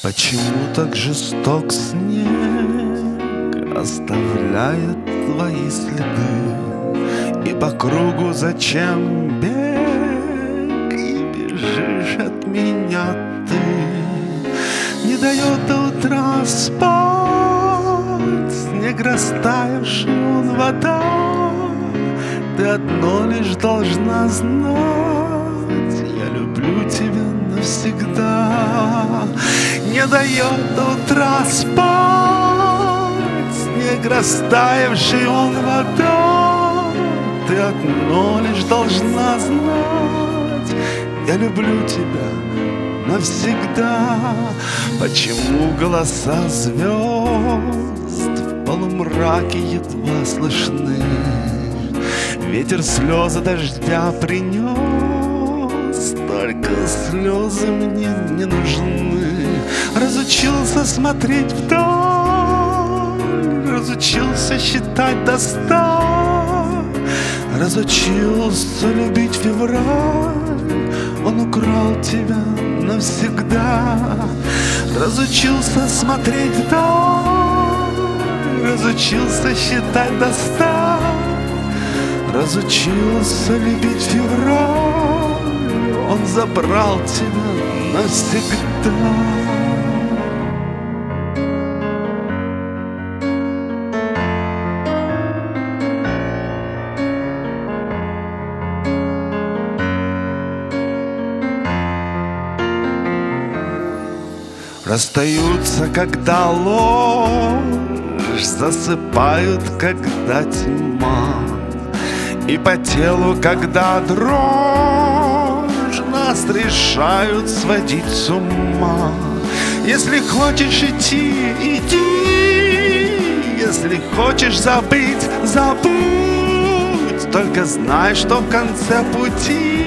Почему так жесток снег Оставляет твои следы? И по кругу зачем бег И бежишь от меня ты? Не дает до утра спать Снег растаявший он вода. Ты одно лишь должна знать не дает утра спать. Снег растаявший он вода Ты одно лишь должна знать. Я люблю тебя навсегда. Почему голоса звезд В полумраке едва слышны? Ветер слезы дождя принес Только слезы мне не нужны Разучился смотреть вдаль Разучился считать до ста. Разучился любить февраль. Он украл тебя навсегда. Разучился смотреть вдаль Разучился считать до ста. Разучился любить февраль. Он забрал тебя навсегда Расстаются, когда ложь Засыпают, когда тьма. И по телу, когда дрожь Нас решают сводить с ума. Если хочешь идти, иди. Если хочешь забыть, забудь. Только знай, что в конце пути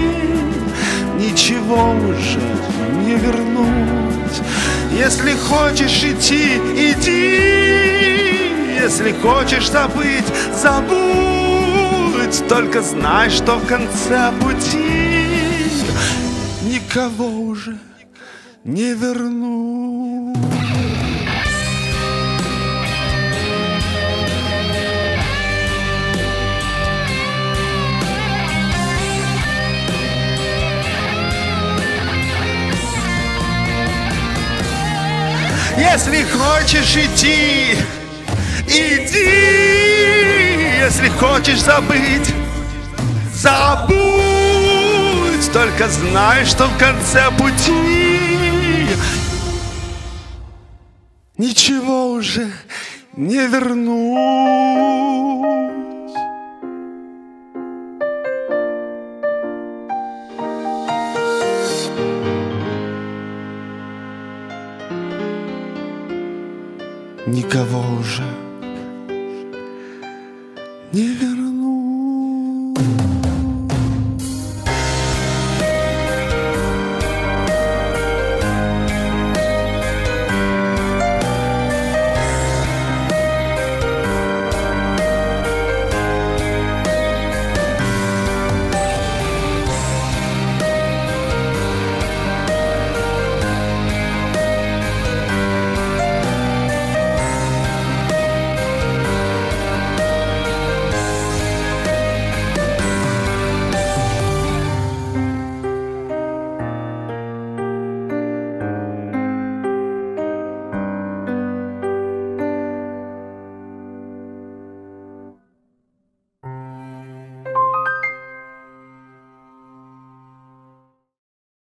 Ничего уже не вернуть если хочешь идти, иди. Если хочешь забыть, забудь. Только знай, что в конце пути Никого уже не вернуть Если хочешь идти, иди. Если хочешь забыть, забудь. Только знай, что в конце пути. Ничего уже не вернуть никого уже не верну.